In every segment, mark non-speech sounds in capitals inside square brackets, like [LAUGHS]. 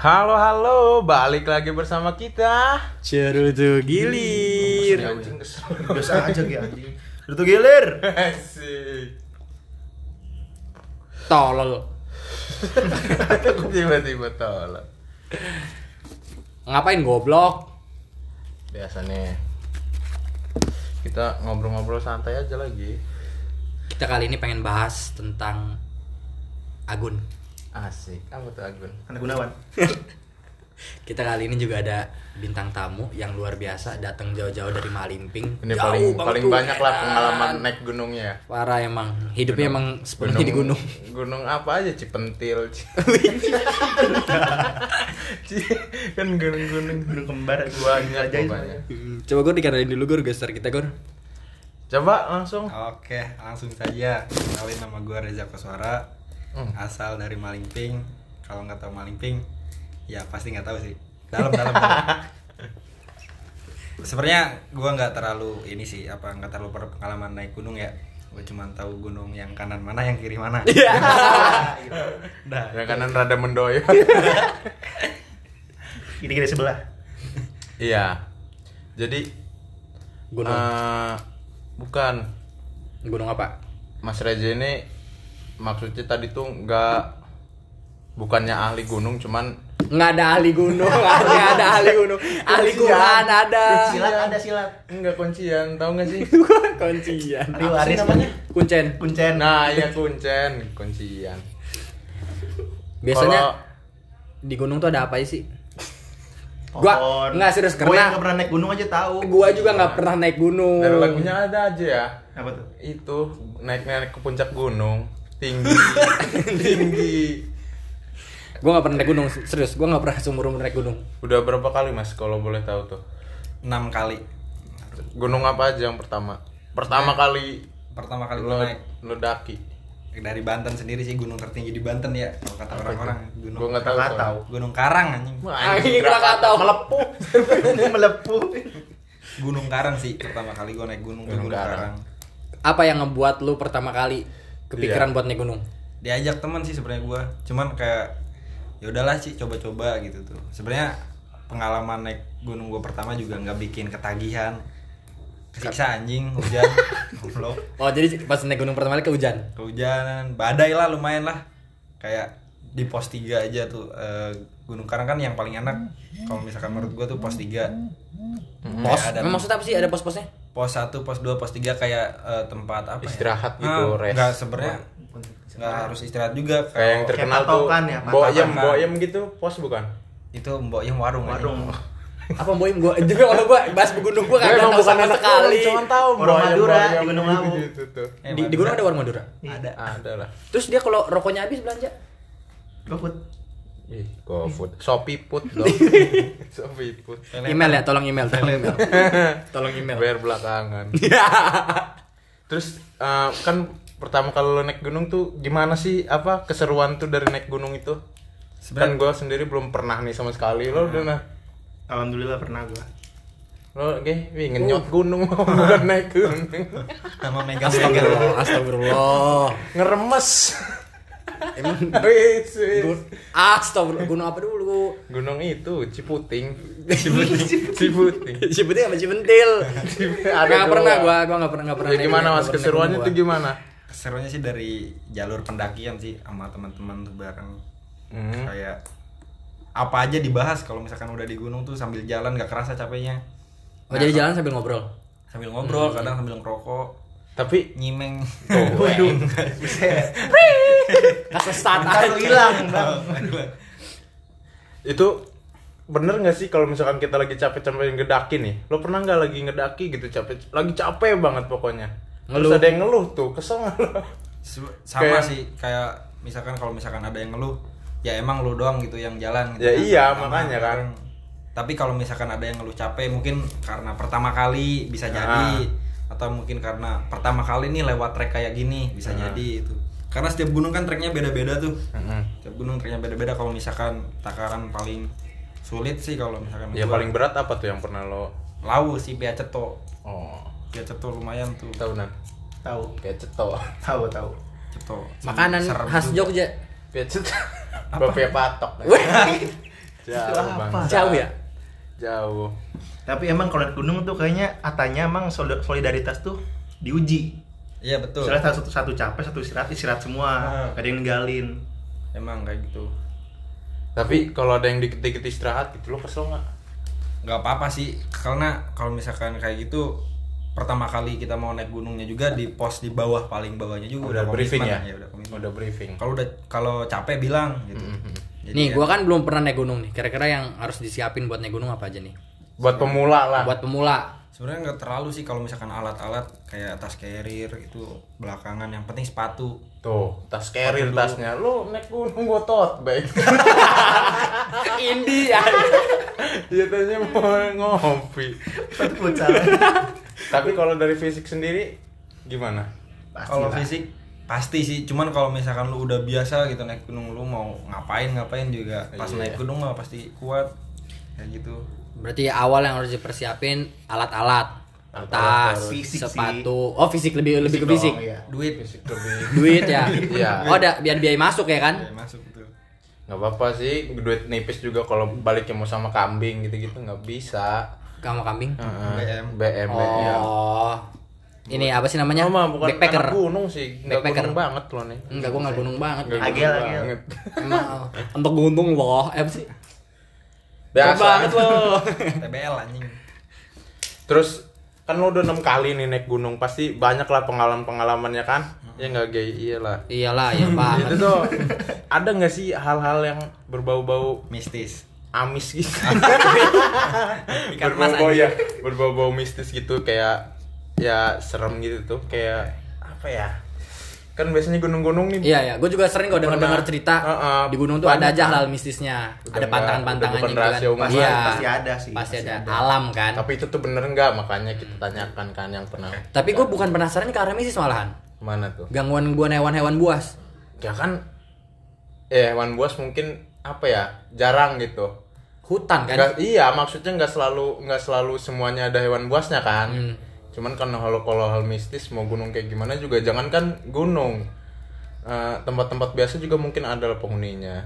Halo halo, balik lagi bersama kita. Cerutu gilir. [LAUGHS] Biasa aja kayak anjing. Itu gilir. Asik. Tolol. [LAUGHS] Tiba-tiba tolak. Ngapain goblok? Biasa nih. Kita ngobrol-ngobrol santai aja lagi. Kita kali ini pengen bahas tentang Agun. Asik. Apa tuh Agun? Anak Gunawan. [LAUGHS] Kita kali ini juga ada bintang tamu yang luar biasa datang jauh-jauh dari Malimping. Ini Jauh paling paling tuh, banyak lah pengalaman naik gunungnya. ya. Parah emang. Hidupnya emang sepenuhnya di gunung. Gunung apa aja Cipentil. [LAUGHS] Ci- Ci- kan gunung-gunung Gunung kembar banyak aja. Coba gue dikenalin dulu gue geser kita gue. Coba langsung. Oke, langsung saja. Kenalin nama gue Reza Koswara, Hmm. asal dari Malingping. Kalau nggak tahu Malingping, ya pasti nggak tahu sih. Dalam dalam. dalam. [LAUGHS] Sebenarnya gue nggak terlalu ini sih, apa nggak terlalu pengalaman naik gunung ya. Gue cuma tahu gunung yang kanan mana, yang kiri mana. Iya. [LAUGHS] Dah. Yang kanan rada mendoyo. [LAUGHS] Ini kita sebelah. Iya. Jadi Gunung. eh, bukan Gunung apa? Mas Reza ini maksudnya tadi tuh nggak bukannya ahli gunung cuman Nggak ada ahli gunung, [LAUGHS] nggak ada ahli gunung. Ahli Quran ada. Silat ada silat. enggak kuncian tahu nggak sih? [LAUGHS] Kuncian. Rio Apa sih Aris namanya? Kuncen. Kuncen. Nah, iya kuncen, kuncian. Biasanya Kalau- di gunung tuh ada apa sih? Gua nggak serius Gua karena nggak pernah naik gunung aja tahu. gua juga nggak pernah naik gunung. dari lagunya ada aja ya. Apa tuh? Itu naik-naik ke puncak gunung, tinggi, [LAUGHS] tinggi. Gua nggak pernah naik gunung, serius. Gua nggak pernah seumur umur naik gunung. Udah berapa kali Mas kalau boleh tahu tuh? Enam kali. Gunung apa aja yang pertama? Pertama kali Pertama kali gue lo, naik lo daki. dari Banten sendiri sih gunung tertinggi di Banten ya. Kalau kata orang-orang, gunung Gua nggak tahu. Krakatau. Gunung Karang anjing. Wah, Anjing, Krakatau. melepuh. [LAUGHS] Melepuh. Gunung Karang sih pertama kali gue naik gunung Gunung Gunung Karang. Karang. Apa yang ngebuat lu pertama kali kepikiran Iya. buat naik gunung? Diajak teman sih sebenarnya gue, cuman kayak ya udahlah sih coba-coba gitu tuh. Sebenarnya pengalaman naik gunung gue pertama juga nggak bikin ketagihan, kesiksa anjing, hujan, [LAUGHS] goblok, Oh, jadi pas naik gunung pertama kali ke hujan. kehujanan, badai lah lumayan lah. Kayak di pos 3 aja tuh eh, Gunung Karang kan yang paling enak kalau misalkan menurut gue tuh pos 3 Pos? ada- maksudnya apa sih ada pos-posnya? Pos 1, pos 2, pos 3 kayak eh, tempat apa ya? Istirahat gitu, Ah, rest. Enggak sebenarnya nggak harus istirahat juga Kayak yang kalau- terkenal tuh patokan ya, Boyem. Boyem gitu, pos bukan? itu mbok yang warung aja. Warung. [LAUGHS] Apa boim gua juga kalau gua bahas gunung gua Gue kagak tahu bukan sama sekali. cuman tahu Orang Boyem, Madura, Boyem di Gunung Lawu. gitu tuh. Eh, Di, di gunung ada warung Madura. ada Ada lah. Terus dia kalau rokoknya habis belanja. Goput. Ih, GoFood. Shopee Put dong. [LAUGHS] Shopee Put. Email ya, tolong email, tolong email. tolong email. Bayar belakangan. [LAUGHS] Terus eh, kan pertama kali lo naik gunung tuh gimana sih apa keseruan tuh dari naik gunung itu? Kan gue sendiri belum pernah nih sama sekali. Lo udah nah. Alhamdulillah pernah gua. Lo oke, wih ngenyot gunung [LAUGHS] bukan naik gunung. nama megang Astagfirullah, astagfirullah. Ngeremes. Emang [LAUGHS] Wis, wis. gun- astagfirullah gunung apa dulu? Gunung itu Ciputing. [LAUGHS] Ciputing. Ciputing. Cipentil apa Cipentil? Ada Nggak dua. pernah gua, gua nggak pernah nggak pernah. Ya naik- gimana mas keseruannya gua. gimana? keseruannya sih dari jalur pendakian sih sama teman-teman tuh bareng Hmm. kayak apa aja dibahas kalau misalkan udah di gunung tuh sambil jalan gak kerasa capeknya Oh jadi jalan sambil ngobrol. sambil ngobrol kadang sambil ngerokok Tapi nyimeng [LAUGHS] Waduh. Buset. Kasih start Ntar lu hilang, itu bener nggak sih kalau misalkan kita lagi capek-capek ngedaki nih lo pernah nggak lagi ngedaki gitu capek lagi capek banget pokoknya Ngeluh. terus ada yang ngeluh tuh kesel nggak lo sama Kayak- sih kayak misalkan kalau misalkan ada yang ngeluh ya emang lu doang gitu yang jalan gitu Ya kan. iya, Sama makanya kan. tapi kalau misalkan ada yang ngeluh capek mungkin karena pertama kali bisa Ah. jadi atau mungkin karena pertama kali nih lewat trek kayak gini bisa Ah. jadi itu karena setiap gunung kan treknya beda-beda tuh Mm-mm. setiap gunung treknya beda-beda kalau misalkan takaran paling sulit sih kalau misalkan ya gua, paling berat apa tuh yang pernah lo lawu sih Pia Ceto oh Pia Ceto lumayan tuh tahu nan Tahu. kayak ceto Tahu, tahu. Ceto Makanan Serem khas juga. Jogja. kayak ceto bapaknya patok. [LAUGHS] Jauh, apa? Bang. Jauh ya? Jauh. Tapi emang kalau naik gunung tuh kayaknya katanya emang solid- solidaritas tuh diuji. Iya betul. Soalnya satu satu capek, satu istirahat, istirahat semua. Ah. Gak ada yang ninggalin. Emang kayak gitu. Tapi kalau ada yang dikit-dikit istirahat gitu lo kesel nggak? nggak apa-apa sih karena kalau misalkan kayak gitu pertama kali kita mau naik gunungnya juga di pos di bawah paling bawahnya juga Udah briefing komitmen, ya? udah komitmen. Udah briefing. kalau udah kalau capek bilang gitu Jadi Nih, ya, gua kan belum pernah naik gunung nih. Kira-kira yang harus disiapin buat naik gunung apa aja nih? Buat pemula lah. Buat pemula. sebenarnya nggak terlalu sih kalau misalkan alat-alat kayak tas carrier itu belakangan yang penting sepatu Tuh, tas carrier Sepatu dulu. tasnya. Lu naik gunung gua tote bag. [LAUGHS] India. Dia tanya mau ngopi. Tapi kalau dari fisik sendiri gimana? Kalau fisik pasti sih cuman kalau misalkan lu udah biasa gitu naik gunung lu mau ngapain ngapain juga pas Iya. naik gunung mah pasti kuat kayak gitu Berarti awal yang harus dipersiapin alat-alat. Tas. Fisik sih. sepatu. Oh, fisik lebih lebih ke dong, fisik. iya. duit Fisik lebih [LAUGHS] Duit ya. [LAUGHS] Iya. Oh, ada biar biaya masuk ya kan? ya, masuk tuh nggak apa-apa sih duit nipis juga kalau baliknya mau sama kambing gitu-gitu nggak bisa Kamu kambing. Heeh. BM. BM BM Oh. Ini apa sih namanya? Oh, mah bukan Backpacker. anak gunung sih nggak Backpacker. gunung banget loh nih Enggak, gua enggak gunung banget. Agel, agel. banget. Emang untuk gunung loh, eh, apa sih? Biasa. Banget loh. [LAUGHS] TBL anjing. Terus kan lo udah enam kali nih naik gunung pasti banyak lah pengalaman pengalamannya kan ya nggak gay? Iyalah. Iyalah, [LAUGHS] ya itu banget. tuh ada nggak sih hal-hal yang berbau-bau mistis. amis gitu? [LAUGHS] Berbau-bau ya berbau-bau mistis gitu kayak ya serem gitu tuh kayak apa ya kan biasanya gunung-gunung nih Iya ya, gue juga sering kok denger dengar Pernah. cerita Heeh, di gunung tuh ada aja hal mistisnya, Udah ada pantangan-pantangannya gitu kan. Iya, Pasti ada sih, Pasti pasti ada. ada. Alam kan. tapi itu tuh bener nggak makanya kita tanyakan kan yang pernah Tapi gue bukan penasaran ke arah mistis malahan. mana tuh Gangguan gangguan hewan-hewan buas. ya kan ya hewan buas mungkin apa ya jarang gitu Hutan kan. Nggak- iya maksudnya nggak selalu nggak selalu semuanya ada hewan buasnya kan Hmm. Cuman kan kalau kalau hal mistis mau gunung kayak gimana juga jangan kan gunung Eh, tempat-tempat biasa juga mungkin ada lah penghuninya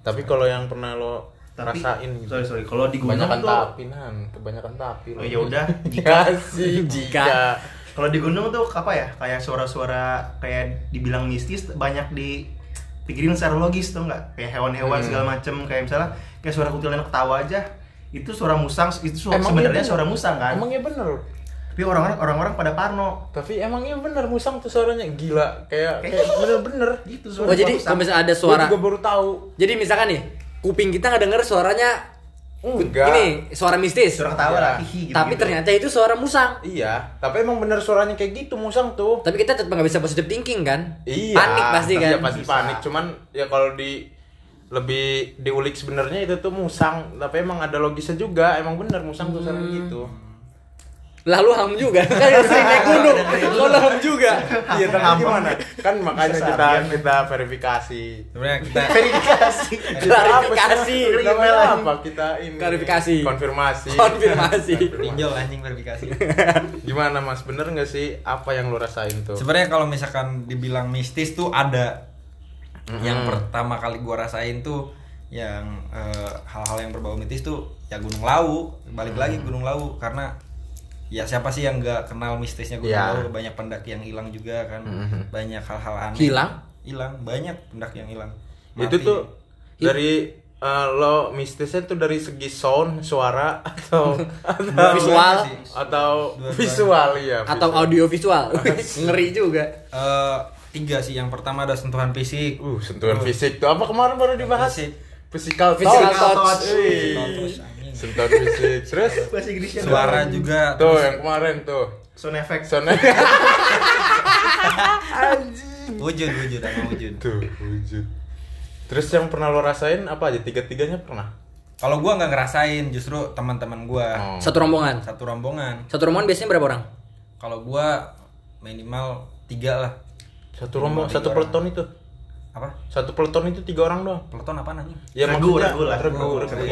tapi kalau yang pernah lo Tapi rasain gitu sorry sorry, kalau di gunung kebanyakan tuh tapinan kebanyakan tapi Oh ya udah, [LAUGHS] jika sih Jika. kalau di gunung tuh apa ya? Kayak suara-suara kayak dibilang mistis banyak di pikirin secara logis tuh nggak? Kayak hewan-hewan Hmm. segala macem kayak misalnya kayak suara kuntilanak ketawa aja itu suara musang itu su- Emang sebenarnya iya suara musang kan? emangnya bener Tapi orang-orang orang-orang pada parno. tapi emangnya bener musang tuh suaranya gila kayak Kayak- bener-bener Gitu Oh jadi kalau misalnya ada suara, Gua juga baru tahu jadi misalkan nih kuping kita nggak denger suaranya enggak ini suara mistis. suara ketawa Iya. lah hihi gitu. Tapi ternyata itu suara musang. iya tapi emang bener suaranya kayak gitu musang tuh Tapi kita tetap nggak bisa positive thinking kan? Iya. Panik pasti kan? Iya pasti Bisa. panik. Cuman ya kalau di lebih diulik sebenarnya itu tuh musang, tapi emang ada logisnya juga. Emang bener musang tuh Hmm. sering gitu. Lalu ham juga. [LAUGHS] Kan sering naik gunung. Kalau ham juga. Iya, tapi gimana? Kan makanya kita kita verifikasi. sebenarnya kita [LAUGHS] verifikasi. Klarifikasi. Namanya apa? Kita ini. Klarifikasi. Konfirmasi. Konfirmasi. pinjol anjing verifikasi [LAUGHS] Gimana Mas? Bener nggak sih apa yang lo rasain tuh? sebenarnya kalau misalkan dibilang mistis tuh ada yang Mm-mm. pertama kali gua rasain tuh yang eh, hal-hal yang berbau mistis tuh ya Gunung Lawu balik lagi Gunung Lawu karena ya siapa sih yang nggak kenal mistisnya Gunung Ya. Lawu banyak pendaki yang hilang juga kan Mhm. banyak hal-hal aneh Hilang? hilang banyak pendaki yang hilang Itu Mati. tuh dari eh, lo mistisnya tuh dari segi sound, suara [LAUGHS] atau atau Visual. sih. atau Dua-duanya. visual ya Atau audio [LAUGHS] visual. Ngeri juga. Eh, tiga sih yang pertama ada sentuhan fisik Uh, sentuhan fisik tuh apa kemarin baru dibahas? Fisik. Physical Physical touch. touch. Wih. Touch. Sentuhan fisik. Terus Bahasa Inggrisnya suara doang. juga tuh yang kemarin tuh. Sound effect. Soalnya [LAUGHS] wujud wujud sama wujud tuh wujud. Terus yang pernah lo rasain apa aja? Tiga-tiganya pernah? kalau gua nggak ngerasain justru teman-teman gua Oh. Satu rombongan. satu rombongan Satu rombongan biasanya berapa orang? kalau gua minimal tiga lah Satu rombong, Tiga satu orang. peleton itu. apa Satu peleton itu tiga orang doang. peleton apa anjing Ya Regu, regu lah. Regu, Regu, regu, satu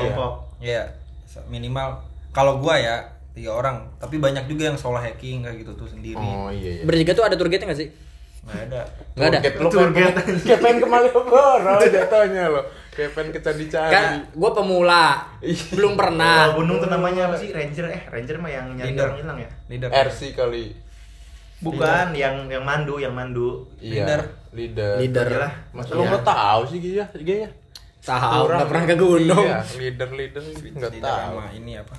iya. Ya minimal kalau gua ya tiga orang tapi banyak juga yang solo hacking kayak gitu tuh sendiri Oh iya iya. Bertiga tuh ada tour guide nggak sih? nggak ada Nggak ada. Target lo Tour pengen, guide. kayak pengen [LAUGHS] ke Malioboro jatuhnya lo. kayak pengen kita dicari kan gue pemula belum pernah Kalau gunung tuh namanya apa sih? Ranger eh Ranger mah yang nyari Leader. orang hilang ya? Leader. RC kali Bukan, yang yang mandu, yang mandu. iya Leader. leader leader Iyalah. masa lu nggak tahu sih Gia Gia tahu Orang- nggak pernah ke gunung iya, leader leader nggak tahu sama ini apa?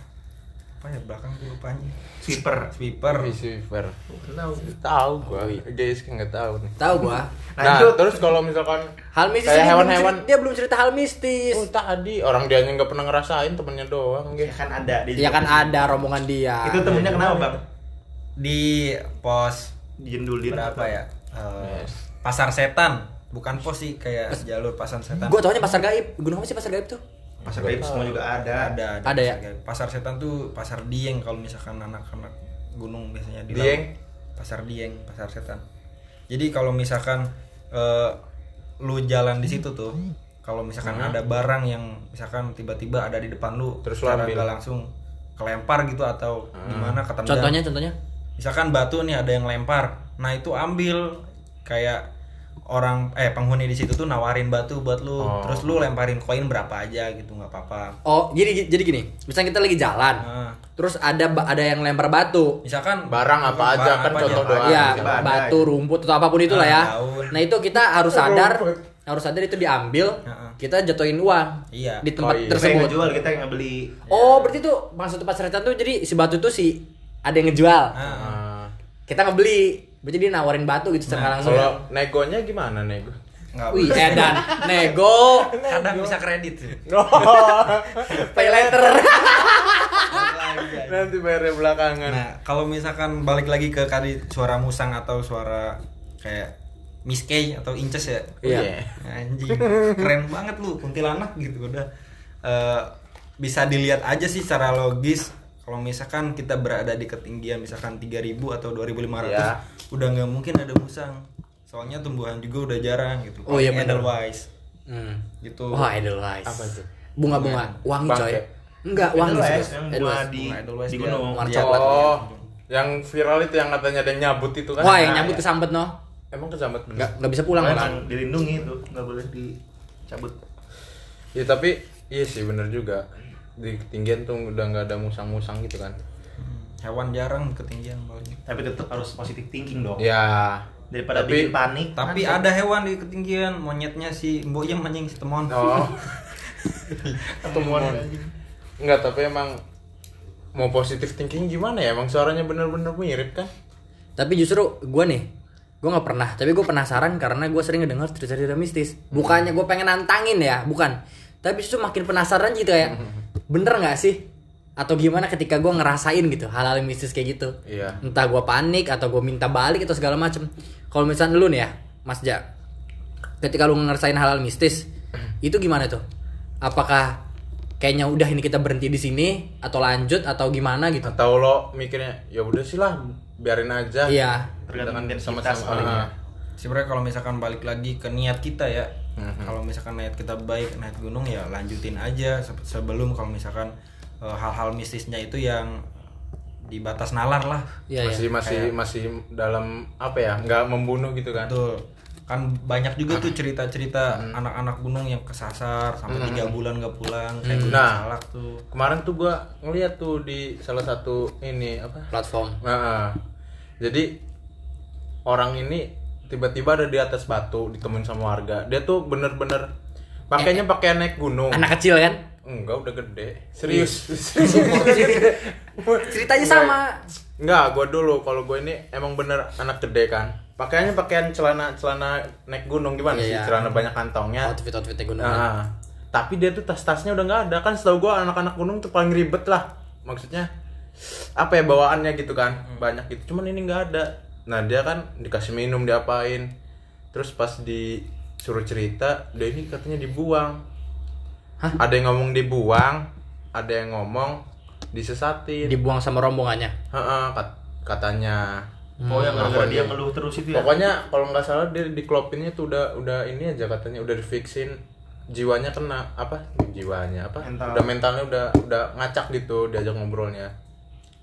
Apa ya belakang gue lupanya. Sweeper. Sweeper. receiver Tahu. tahu gua guys nggak tahu nih tahu gua nah Lanjut. terus kalau misalkan hal mistis kayak hewan-hewan dia belum cerita hal mistis oh tadi orang dia nggak pernah ngerasain temennya doang Ya guys kan ada di ya kan ada rombongan dia Itu temennya kenapa, Bang? Di pos Dijendulin berapa apa? ya? Eh, Yes. Pasar setan. Bukan pos sih kayak jalur pasar setan. gua taunya pasar gaib gunung apa sih pasar gaib tuh Pasar gaib semua juga ada. ada Ada ya? pasar gaib. Pasar setan tuh pasar Dieng kalau misalkan anak-anak gunung biasanya di Dieng? Pasar Dieng, pasar setan. Jadi kalau misalkan eh, lu jalan di situ tuh, kalau misalkan ada barang yang misalkan tiba-tiba ada di depan lu, Terus lu ambil. langsung kelempar gitu atau gimana ketendang. contohnya contohnya Misalkan batu nih ada yang lempar, nah itu ambil kayak orang eh penghuni di situ tuh nawarin batu buat lu, Oh. terus lu lemparin koin berapa aja gitu nggak apa-apa. oh jadi jadi gini misalnya kita lagi jalan Nah, terus ada ada yang lempar batu misalkan Barang apa aja, barang kan apa contoh aja. doang. ya batu aja. rumput atau apa pun itulah Ah, ya daun. nah itu kita harus sadar Rumput. harus sadar itu diambil Heeh. kita jatuhin uang Iya. di tempat Oh, iya. Kita tersebut ngejual, kita yang ngebeli. oh berarti tuh maksud pasar setan tuh jadi si batu tuh si ada yang ngejual Nah, Nah, kita ngebeli berarti dia nawarin batu gitu secara langsung. kalau negonya gimana nego? Nggak Wih, edan, [LAUGHS] nego, kadang bisa kredit. Sih. [LAUGHS] pay later. [LAUGHS] nanti bayarnya belakangan. Nah, kalau misalkan balik lagi ke tadi suara musang atau suara kayak Miss Kay atau Inces ya. Iya. Anjing, keren banget lu kuntilanak gitu udah. Eh, bisa dilihat aja sih secara logis kalau misalkan kita berada di ketinggian misalkan 3000 atau 2500 Iya. udah nggak mungkin ada musang. Soalnya tumbuhan juga udah jarang gitu. Oh, iya, bener. Edelweiss Hmm. gitu. Wah, Edelweiss. Apa itu? Bunga-bunga, wangi Bangke. coy. Enggak, wangi Edelweiss, sih. yang bunga Edelweiss. di, Bunga Edelweiss di gunung. Warna coklat. oh yang viral itu yang katanya ada yang nyabut itu kan Wah, yang Nah, nyambut iya. kesambet no. emang kesambat bener Enggak enggak bisa pulang, Mas. dilindungi itu, nggak boleh dicabut. ya tapi iya sih bener juga di ketinggian tuh udah nggak ada musang-musang gitu kan Hewan jarang ketinggian paling. Tapi tetap harus positive thinking dong. ya Daripada tapi bikin panik. Tapi kan- ada hewan di ketinggian, monyetnya si Mboyem anjing si Temon. oh [LAUGHS] temuan. Enggak, tapi emang mau positif thinking gimana ya? Emang suaranya bener-bener mirip kan? Tapi justru gue nih, gue nggak pernah. Tapi gue penasaran karena gue sering ngedenger cerita-cerita mistis. Bukannya gue pengen nantangin ya, bukan. Tapi justru makin penasaran gitu ya. [LAUGHS] Bener nggak sih? Atau gimana ketika gue ngerasain gitu hal-hal mistis kayak gitu? Iya. Entah gue panik atau gue minta balik atau segala macem. Kalau misalnya lu nih ya, Mas Ja, ketika lu ngerasain hal-hal mistis, [CLEARS THROAT] itu gimana tuh? Apakah kayaknya udah ini kita berhenti di sini atau lanjut atau gimana gitu? Atau lo mikirnya ya udah sih lah, biarin aja. Iya. Tergantung intensitas sama-sama. paling ya. Sebenarnya kalau misalkan balik lagi ke niat kita ya, Mhm. kalau misalkan niat kita baik naik gunung ya lanjutin aja se- sebelum kalau misalkan eh, hal-hal mistisnya itu yang di batas nalar lah. Iya, masih iya. masih masih dalam apa ya? nggak membunuh gitu kan? Betul. Kan banyak juga tuh cerita-cerita anak-anak gunung yang kesasar sampai tiga bulan nggak pulang kayak gunung Nah. salak tuh. Kemarin tuh gua ngeliat tuh di salah satu ini apa? Platform. Nah, jadi orang ini tiba-tiba ada di atas batu ditemuin sama warga. Dia tuh bener-bener pakainya pakai naik gunung. Anak kecil kan? Enggak, udah gede. Serius. Ceritanya sama. Enggak, gua dulu kalau gue ini emang bener anak gede kan. Pakaiannya pakaian celana celana naik gunung gimana Iya, sih? iya. Celana banyak kantongnya. Outfit outfitnya gunung. Nah, tapi dia tuh tas-tasnya udah nggak ada kan setahu gua anak-anak gunung tuh paling ribet lah. Maksudnya apa ya bawaannya gitu kan banyak gitu cuman ini nggak ada nah dia kan dikasih minum diapain terus pas disuruh cerita dia ini katanya dibuang Hah? ada yang ngomong dibuang ada yang ngomong disesatin Dibuang sama rombongannya. Heeh, kat- katanya Oh yang gara-gara Pokoknya- dia ngeluh terus itu ya. pokoknya kalau nggak salah dia diklopinnya tuh udah udah ini aja katanya udah difixin jiwanya kena apa jiwanya apa Mental. udah mentalnya udah udah ngacak gitu diajak ngobrolnya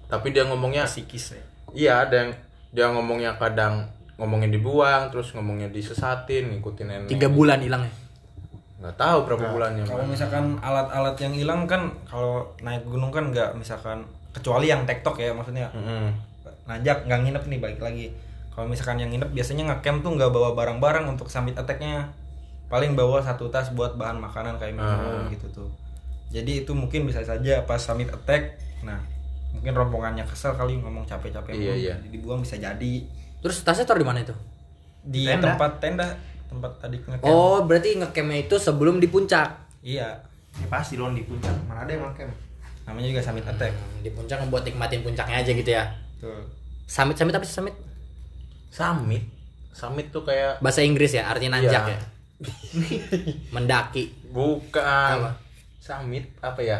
tapi dia ngomongnya Psikis ya. iya ada yang dia ngomongnya kadang ngomongnya dibuang terus ngomongnya disesatin ngikutin nenek Tiga bulan hilangnya. nggak tahu berapa bulannya Kalau misalkan alat-alat yang hilang kan kalau naik gunung kan nggak misalkan kecuali yang tektok ya maksudnya Mm-mm. najak nggak nginep nih balik lagi. Kalau misalkan yang nginep biasanya ngecamp tuh nggak bawa barang-barang untuk summit attack-nya. Paling bawa satu tas buat bahan makanan kayak minum gitu tuh. Jadi itu mungkin bisa saja pas summit attack. Nah, mungkin rombongannya kesel kali ngomong capek-capek Iya, iya. jadi dibuang bisa jadi Terus tasnya taruh di mana itu? di Tenda. tempat tenda tempat tadi ngecamp. Oh, berarti ngecampnya itu sebelum di puncak. Iya, Ya pasti dong di puncak. Mana ada yang ngecamp? namanya juga summit attack. Hmm, Di puncak ngebuat nikmatin puncaknya aja gitu ya. Tuh. Summit summit apa sih summit? summit summit tuh kayak Bahasa Inggris ya, artinya nanjak Iya. ya. [LAUGHS] Mendaki. bukan Apa? summit apa ya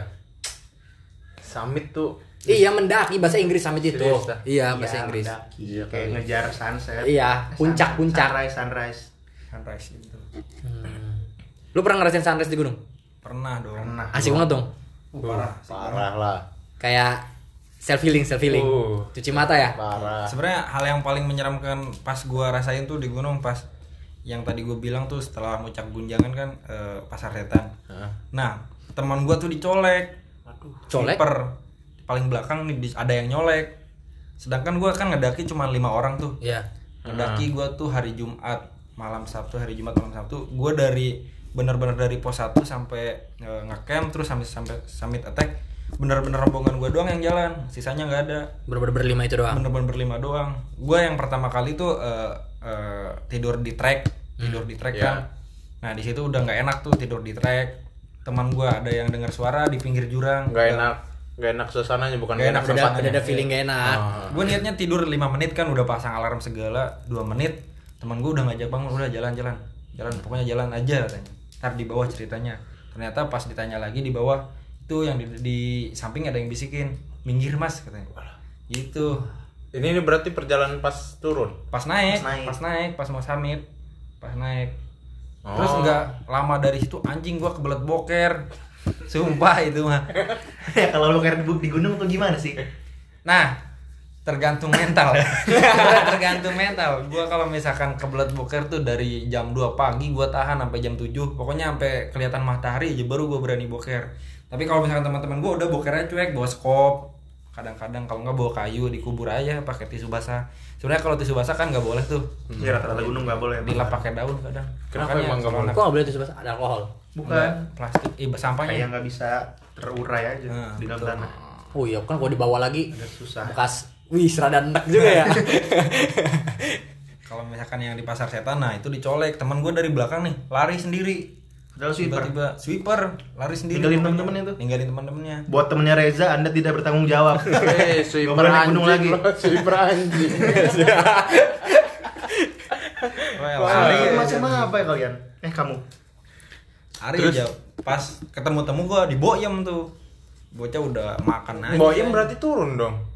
summit tuh Iya, mendaki bahasa Inggris summit itu. Serius, dah? Iya, bahasa Iya, Inggris. mendaki. Iya, Kayak kali. ngejar sunset. Iya, Eh, puncak, sun- puncak. Sunrise, sunrise. sunrise gitu. Hmm. Lu pernah ngerasain sunrise di gunung? Pernah dong. Pernah. Asik banget dong. parah. parah lah Kayak self healing, self healing. Uh. Cuci mata ya? parah Sebenarnya hal yang paling menyeramkan pas gua rasain tuh di gunung pas yang tadi gue bilang tuh setelah muncak gunjangan kan eh, pasar setan. Heeh. Nah, teman gua tuh dicolek. Colek? Sniper. Paling belakang nih ada yang nyolek. Sedangkan gua kan ngedaki cuma lima orang tuh. Iya. Ngedaki gua tuh hari Jumat malam Sabtu hari Jumat malam Sabtu gua dari benar-benar dari pos 1 sampai e, ngecamp terus sampai sampai summit attack benar-benar rombongan gua doang yang jalan sisanya nggak ada Bener-bener berlima itu doang. bener-bener berlima doang gua yang pertama kali tuh eh, eh, tidur di trek tidur di trek Iya. kan nah di situ udah nggak enak tuh tidur di trek teman gua ada yang dengar suara di pinggir jurang nggak enak nggak enak suasananya bukan Nggak enak Udah, suasananya. udah ada feeling gak enak. Ah. gue niatnya tidur 5 menit kan udah pasang alarm segala 2 menit teman gue udah ngajak bangun udah jalan-jalan jalan pokoknya jalan aja katanya ntar di bawah ceritanya ternyata pas ditanya lagi di bawah itu yang di, di samping ada yang bisikin minggir mas katanya gitu ini, ini berarti perjalanan pas turun pas naik Pas naik. pas naik pas mau summit pas naik Oh. terus nggak lama dari situ anjing gua kebelet boker sumpah itu mah [LAUGHS] ya kalau lu kayak di, gunung tuh gimana sih? Nah, tergantung mental [LAUGHS] tergantung mental. Gua kalau misalkan kebelet boker tuh dari jam 2 pagi gua tahan sampai jam 7. Pokoknya sampai kelihatan matahari aja baru gua berani boker. Tapi kalau misalkan teman-teman gua udah bokernya cuek, bawa skop. Kadang-kadang kalau nggak bawa kayu dikubur aja pakai tisu basah. Sebenarnya kalau tisu basah kan nggak boleh tuh. Ya rata-rata gunung nggak boleh. Dilap pakai daun kadang. Kenapa Makanya emang nggak boleh? Kok gak boleh tuh sebab ada alkohol? Bukan. nggak plastik, eh sampahnya. Kayak nggak bisa terurai aja Nah, di dalam betul. tanah. Oh iya, kan kalau dibawa lagi Agak susah. bekas wih serada enak juga ya. [LAUGHS] Kalau misalkan yang di pasar setan, nah itu dicolek. Teman gue dari belakang nih, lari sendiri. Padahal sweeper. Tiba-tiba sweeper, lari sendiri. Ninggalin temen-temennya tuh. Ninggalin temen-temennya. Buat temennya Reza, Anda tidak bertanggung jawab. [LAUGHS] Eh, Nggak sweeper anjing gunung lagi. [LAUGHS] sweeper anjing. [LAUGHS] Wah, Lari lari, macam apa ya kalian? Eh kamu? lari Terus? aja. Pas ketemu temu gue di Boyem tuh. Bocah udah makan aja. Boyem berarti turun dong.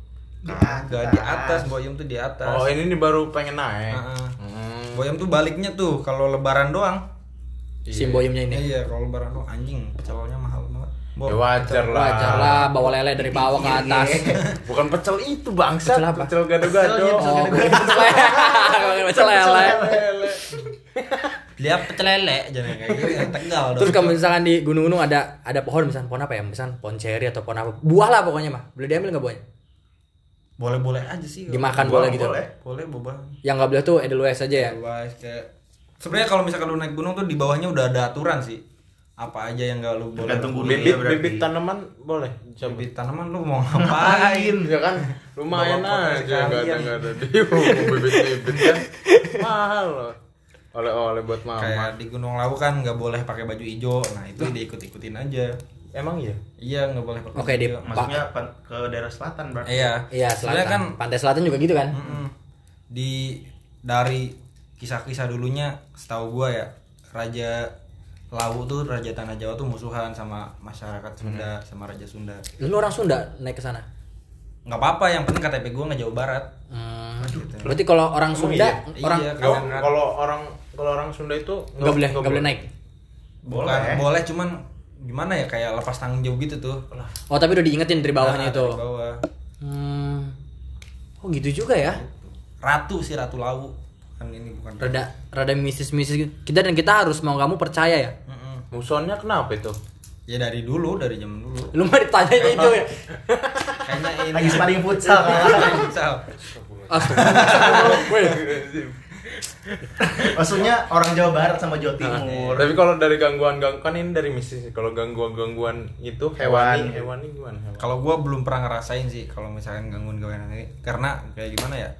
Gak di atas, Boyem tuh di atas. Oh, ini nih baru pengen naik. Heeh. Hmm. Boyem tuh baliknya tuh kalau lebaran doang. Simboyumnya ini. Iya, kalau lebaran doang anjing, pecelnya mahal banget. Bo, Ya wajar lah. Wajar lah bawa lele dari bawah ke atas. [LAUGHS] Bukan pecel itu bangsa. Pecel apa? Pecel gado-gado. Pecel, iya, Oh, pecel lele. Bukan [LAUGHS] pecel lele. Lele. Lihat pecel lele jangan kayak gitu yang tegal dong. Terus kalau misalkan di gunung-gunung ada ada pohon misalkan pohon apa ya? Misalkan pohon ceri atau pohon apa? Buah lah pokoknya mah. Boleh diambil nggak buahnya? boleh-boleh aja sih. Dimakan Buah boleh gitu. boleh. Boleh boba. Yang nggak boleh tuh edelweiss aja ya. Edelweiss kayak sebenarnya kalau misalkan lu naik gunung tuh di bawahnya udah ada aturan sih. Apa aja yang nggak lu boleh. Tergantung gunung. Bibit berarti. bibit tanaman boleh. Coba. Bibit tanaman lu mau ngapain? [LAUGHS] Ya kan lumayan aja enggak ada enggak ada di bibit-bibit kan mahal loh. Oleh-oleh buat mama. Kayak di Gunung Lawu kan nggak boleh pakai baju hijau. Nah, itu diikut-ikutin aja. Emang iya? Iya, nggak boleh pakai Oke, baju di-. Maksudnya ke daerah selatan berarti. Iya. Iya, Sebenarnya selatan. kan Pantai selatan juga gitu kan? mm-mm, di dari kisah-kisah dulunya setahu gua ya Raja Lawu tuh Raja Tanah Jawa tuh musuhan sama masyarakat Sunda sama Raja Sunda. Lu orang Sunda naik ke sana? Nggak apa-apa, yang penting KTP gua nggak Jawa Barat. Hmm. Gitu. Berarti kalau orang Sunda, iya? orang Iya, kalau orang kalau orang Sunda itu nggak boleh nggak boleh naik. Bukan Boleh. boleh cuman gimana ya kayak lepas tanggung jawab gitu tuh. Oh tapi udah diingetin dari bawahnya Nah, itu. dari bawah. Hmm. Oh gitu juga ya. Ratu sih Ratu Lawu. Kan ini bukan Rada rada mistis-mistis gitu. Kita dan kita harus mau kamu percaya ya. Mm-mm. Musonnya kenapa itu? Ya dari dulu, dari zaman dulu. Lu mah ditanya [LAUGHS] itu ya. Kayaknya ini Lagi sparring futsal. [LAUGHS] Maksudnya orang Jawa Barat sama Jawa Timur. Tapi kalau dari gangguan gangguan kan ini dari mistis. Kalau gangguan gangguan itu hewani, Hewan. hewani gimana? Hewan. Kalau gua belum pernah ngerasain sih kalau misalkan gangguan gangguan ini karena kayak gimana ya?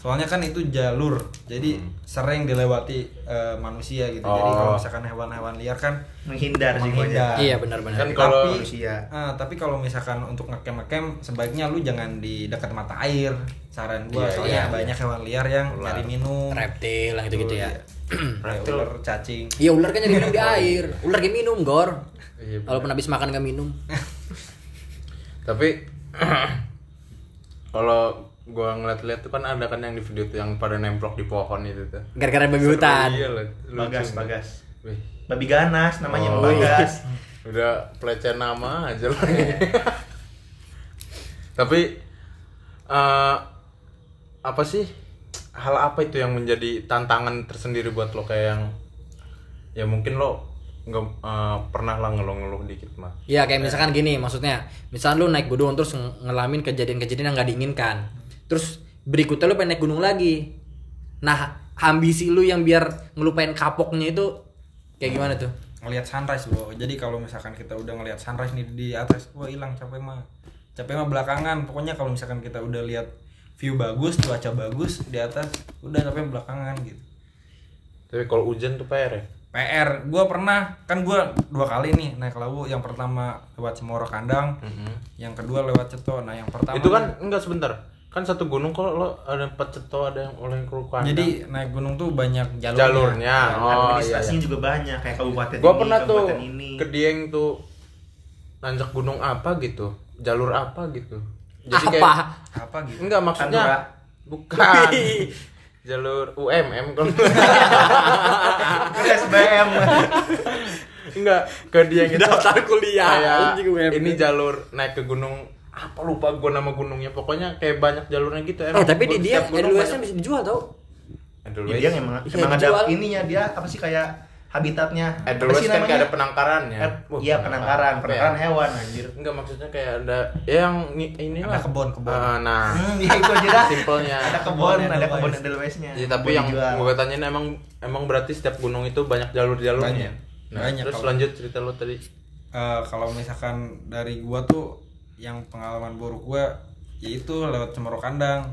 Soalnya kan itu jalur, jadi sering dilewati eh, manusia gitu. Jadi Oh. kalau misalkan hewan-hewan liar kan menghindar sih menghindar. Iya benar-benar. Kan kalau Tapi- manusia. Ah, tapi kalau misalkan untuk ngecamp ngecamp sebaiknya lu jangan di dekat mata air. Saran gua Iya, soalnya iya, banyak hewan liar yang Ular. nyari minum. reptil yang gitu-gitu ya. [CLEARS THROAT] Kayak ular, cacing. Iya ular kan nyari minum di [LAUGHS] air. Ular kayak minum, Gor. Iya, Kalau pernah habis makan gak minum. tapi [CLEARS THROAT] kalau gua ngeliat-liat tuh kan ada kan yang di video tuh yang pada nemplok di pohon itu tuh. Gara-gara babi Seru, hutan. Iya. Bagas, bagas. Wih, Babi ganas namanya Oh, Bagas. [LAUGHS] udah pelecehan nama aja lah. [LAUGHS] Tapi eh, apa sih hal apa itu yang menjadi tantangan tersendiri buat lo kayak yang ya mungkin lo nggak eh, pernah lah ngeluh-ngeluh dikit mah. Iya kayak misalkan gini maksudnya Misalkan lu naik gunung terus ng- ngelamin kejadian-kejadian yang gak diinginkan Terus berikutnya lu pengen naik gunung lagi. Nah ambisi lu yang biar ngelupain kapoknya itu Kayak gimana tuh? ngelihat sunrise bro jadi kalau misalkan kita udah ngelihat sunrise nih di atas wah hilang capek mah. Capek mah belakangan. Pokoknya kalau misalkan kita udah lihat view bagus cuaca bagus di atas udah capek belakangan gitu. Tapi kalau hujan tuh PR ya. PR gue pernah kan gue dua kali nih naik lawu. Yang pertama lewat Cemoro Kandang yang kedua lewat Ceto. Nah yang pertama itu kan enggak sebentar. Kan satu gunung kalau lo ada empat ceto ada yang oleh kerukuan. jadi naik gunung tuh banyak jalurnya, jalurnya. Oh iya. Administrasinya iya. juga banyak kayak kabupaten Gua ini, pernah tuh kabupaten ini. ke Dieng tuh nanjak gunung apa gitu. Jalur apa gitu. Apa? apa gitu Enggak maksudnya Tantura. bukan. [LAUGHS] jalur UMM kalau SBM. enggak ke Dieng itu Daftar kuliah, kayak ini jalur naik ke gunung apa lupa gua nama gunungnya pokoknya kayak banyak jalurnya gitu Eh tapi Gua di dia banyak- bisa dijual tau Edelweiss. Dia emang Iya, emang ada ininya dia apa sih kayak habitatnya. Edelweiss kan kayak ada penangkarannya. Eh, Iya penangkaran, apa penangkaran ya? hewan anjir. Enggak maksudnya kayak ada ya yang ni- ini Ada lah. kebun-kebun. Ah, nah. Hmm, [LAUGHS] iya itu aja dah. Simpelnya. Ada kebun, Kebun ada kebun Edelweissnya. Ya, tapi yang dijual. gue tanyain emang emang berarti setiap gunung itu banyak jalur-jalurnya. Banyak. Nah, Banyak terus kalau- lanjut cerita lo tadi. Eh, kalau misalkan dari gua tuh yang pengalaman buruk gua yaitu lewat Cemoro Kandang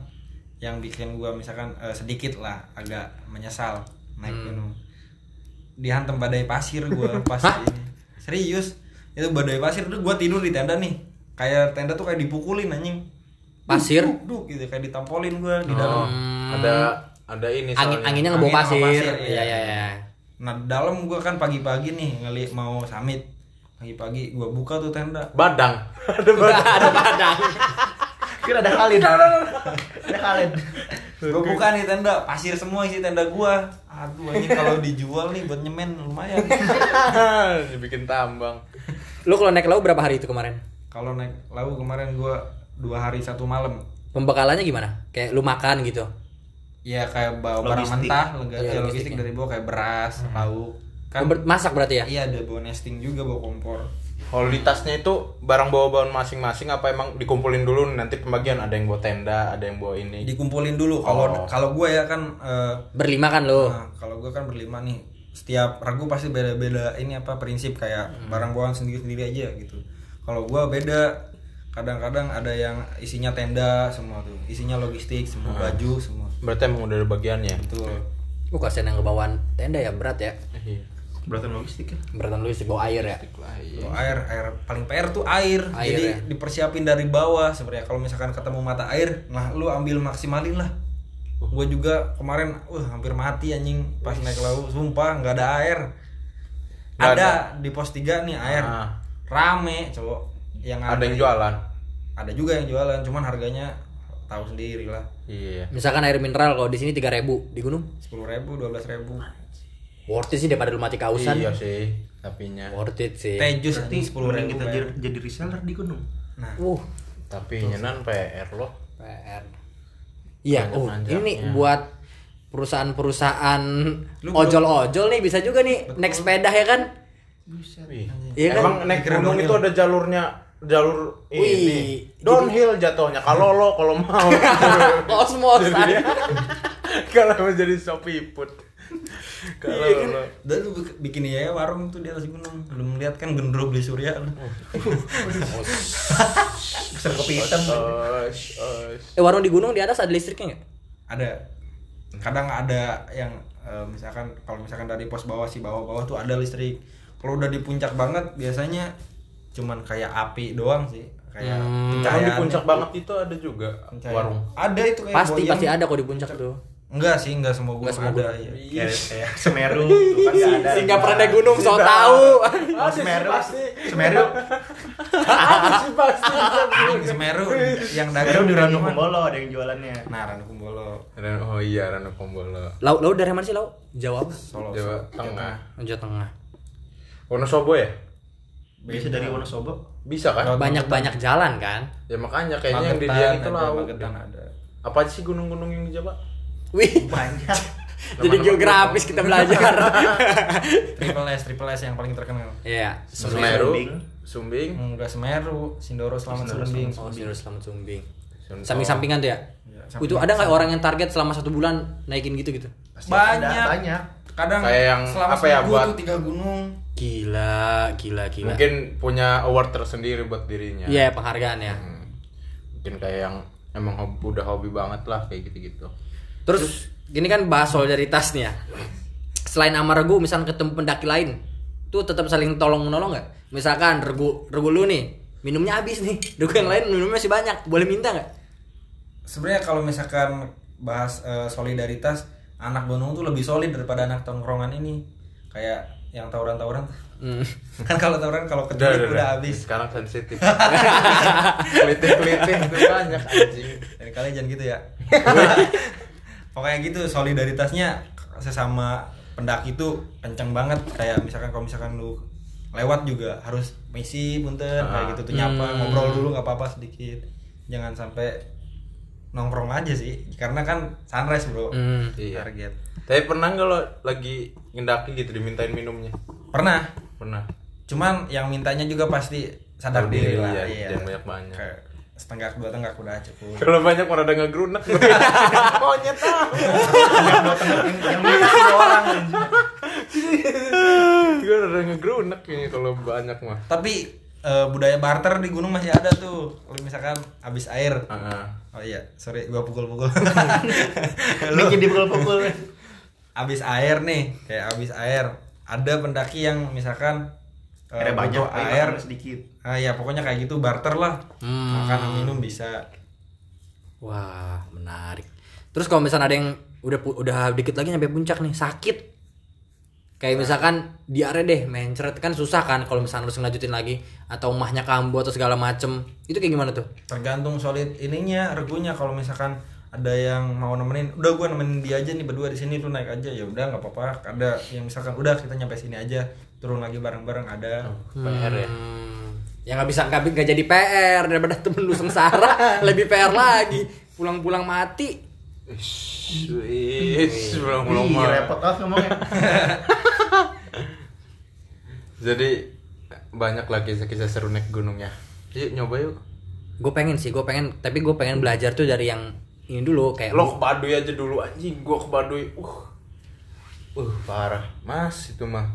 yang bikin gua misalkan eh, sedikit lah agak menyesal naik gunung. Dihantam badai pasir gua [LAUGHS] pas ini. Serius? Itu badai pasir tuh gua tidur di tenda nih. Kayak tenda tuh kayak dipukulin anjing. Pasir? duk, duk, gitu kayak ditampolin gua di dalam. Oh, ada ada ini Angin soalnya. anginnya ngebawa pasir. pasir, Iya iya. iya. iya. nah di dalam gua kan pagi-pagi nih ngeli mau summit pagi-pagi gua buka tuh tenda Badang. [LAUGHS] ada badang. ada padang. Kira ada Khalid. ada Khalid. Gue buka nih tenda, pasir semua isi tenda gua. Aduh anjing kalau dijual nih buat nyemen lumayan. [LAUGHS] Dibikin tambang. Lu kalau naik laut berapa hari itu kemarin? kalau naik lawu kemarin gua dua hari satu malam. Pembekalannya gimana? Kayak lu makan gitu. Ya kayak bawa barang mentah, ya, logistik dari bawah kayak beras, lauk. Kan Ber- masak berarti ya? iya ada bawa nesting juga bawa kompor. Kalau di tasnya itu barang bawa-bawaan masing-masing apa emang dikumpulin dulu nanti pembagian ada yang bawa tenda, ada yang bawa ini. Dikumpulin dulu. Kalau Oh. kalau gua ya kan eh, Berlima kan lu? Nah, kalau gue kan berlima nih, setiap regu pasti beda-beda ini apa prinsip kayak Hmm. barang bawaan sendiri-sendiri aja gitu. Kalau gue beda, kadang-kadang ada yang isinya tenda semua tuh, isinya logistik, semua Hmm. baju semua. Berarti emang udah ada bagiannya. Betul. Lu kasihan yang kebawaan tenda ya berat ya. Beratan logistik ya. Beratan sih bawa air ya. Kalau air, air paling PR tuh air. Air, Jadi ya. dipersiapin dari bawah sebenarnya. Kalau misalkan ketemu mata air, nah lu ambil maksimalin lah. Gue juga kemarin, wah hampir mati anjing pas naik laut, sumpah nggak ada air. Nggak ada, di pos 3 nih air, Ah. rame cowok. Yang Ada yang antri. jualan. Ada juga yang jualan, cuman harganya tahu sendiri lah. Iya. Misalkan air mineral kalau di sini 3000 di gunung. Sepuluh ribu, dua belas ribu. Worth it sih daripada lu mati kausan. Iya sih, tapinya. Worth it sih. Teh jus Berarti anjing sepuluh mending ribu. kita jadi, jadi reseller di gunung. Nah, Uh, Tapi nyenan PR loh. PR. Iya, oh, ini buat perusahaan-perusahaan ojol-ojol nih bisa juga nih naik sepeda ya kan? Buset. Wih. Iya kan? Emang naik gunung itu ada jalurnya jalur Wih, ini downhill jatuhnya kalau lo kalau mau [LAUGHS] Kosmos. [LAUGHS] Kalau mau jadi sopiput [LAUGHS] kalau Iya kan? lo Dan lu bikin ya warung tuh di atas gunung. Belum lihat kan gendro beli surya. lu. [LAUGHS] Besar kopi hitam. Eh warung di gunung di atas ada listriknya nggak? Ada. Kadang ada yang eh, misalkan kalau misalkan dari pos bawah si bawah-bawah tuh ada listrik. Kalau udah di puncak banget biasanya cuman kayak api doang sih. Kayak Hmm. Di puncak banget itu ada juga Pencahayaan. warung Ada itu kayak Pasti pasti ada kok di puncak tuh. Enggak sih, enggak semua gunung Enggak semua ada. gunung. Iya. Kayak [LAUGHS] kayak Semeru [LAUGHS] tuh kan nggak ada. Sehingga pernah naik gunung so tahu. Oh, Semeru. pasti. Semeru. [LAUGHS] ada sih pasti Anjing Semeru yang dagang di Ranu? Kumbolo ada yang jualannya. Nah, Ranu Kumbolo. Oh iya Ranu Pombolo Laut laut dari mana sih laut? Jawa apa? Solo. Jawa. Tengah Jawa Tengah. Wonosobo ya Biasa dari Wonosobo. bisa kan Laut Banyak banyak jalan kan? ya makanya kayaknya yang di dia itu ada, ada. apa sih gunung-gunung yang di Jawa Wih. Banyak. [LAUGHS] Jadi geografis kita belajar. [LAUGHS] Triple S, Triple S yang paling terkenal. Iya. Semeru Sumbing. Sumbing Enggak Semeru, Sindoro Selamat Sindoro Sumbing. Oh, Sindoro Selamat Sumbing. Samping-sampingan tuh ya? Iya, Itu ada nggak orang yang target selama satu bulan naikin gitu gitu? Pasti Banyak. ada, banyak. Kadang Kayak yang selama apa ya, buat- tiga gunung. Gila, gila, gila. mungkin punya award tersendiri buat dirinya Iya penghargaan ya. Hmm. mungkin kayak yang emang hobi, udah hobi banget lah kayak gitu-gitu Terus gini kan bahas solidaritas nih ya. Selain sama regu, misalnya ketemu pendaki lain, tuh tetap saling tolong menolong nggak? Misalkan regu regu lu nih, minumnya habis nih. [LAUGHS] Regu yang lain minumnya masih banyak, boleh minta nggak? Sebenarnya kalau misalkan bahas eh, solidaritas, anak gunung tuh lebih solid daripada anak tongkrongan ini. Kayak yang tawuran-tawuran. Hmm. [LAUGHS] kan kalau tawuran kalau keculik udah, udah, habis. sekarang sensitif [LAUGHS] keliting-keliting itu banyak anjing Dan kalian jangan gitu ya. Pokoknya gitu solidaritasnya sesama pendaki itu kencang banget kayak misalkan kalau misalkan lu lewat juga harus misi punten Ah. kayak gitu tuh nyapa Hmm. ngobrol dulu nggak apa-apa sedikit jangan sampai nongkrong aja sih karena kan sunrise bro Hmm. Iya. target tapi pernah nggak lo lagi ngendaki gitu dimintain minumnya pernah pernah cuman yang mintanya juga pasti sadar diri diri, lah iya, iya. jangan banyak-banyak. Kayak setengah dua tenggak udah cukup. Kalau banyak mana ada ngegrunak [LAUGHS] monyet ah Yang dua tengah yang dua orang gue ada ngegrunak ini kalau banyak mah. Tapi eh, budaya barter di gunung masih ada tuh. Kalau misalkan habis air. Heeh. oh iya sorry gua pukul-pukul. [LAUGHS] Lu. Jadi pukul-pukul. habis air nih kayak habis air. Ada pendaki yang misalkan eh, Ada banyak, air sedikit. ah ya pokoknya kayak gitu barter lah Hmm. makan minum bisa Wah, menarik. Terus kalau misalnya ada yang udah udah dikit lagi nyampe puncak nih, sakit. Kayak misalkan diare deh, mencret kan susah kan kalau misalnya harus ngelanjutin lagi atau mahnya kambuh atau segala macem. Itu kayak gimana tuh? tergantung solid ininya regunya kalau misalkan ada yang mau nemenin udah gua nemenin dia aja nih berdua di sini lu naik aja ya udah nggak apa-apa ada yang misalkan udah kita nyampe sini aja turun lagi bareng-bareng ada PR ya Hmm. Ya nggak bisa nggak nggak jadi PR daripada [LAUGHS] temen lu sengsara, [LAUGHS] lebih PR lagi. Pulang-pulang mati. Ish, ish, belum belum Ih, mah. repot ah ngomongnya. [LAUGHS] Jadi banyak lah kisah-kisah seru naik gunung ya. Yuk nyoba yuk. Gue pengen sih, gue pengen, tapi gue pengen belajar tuh dari yang ini dulu kayak Lo ke Baduy aja dulu anjing, gua ke Baduy. Uh. Uh, parah. Mas itu mah.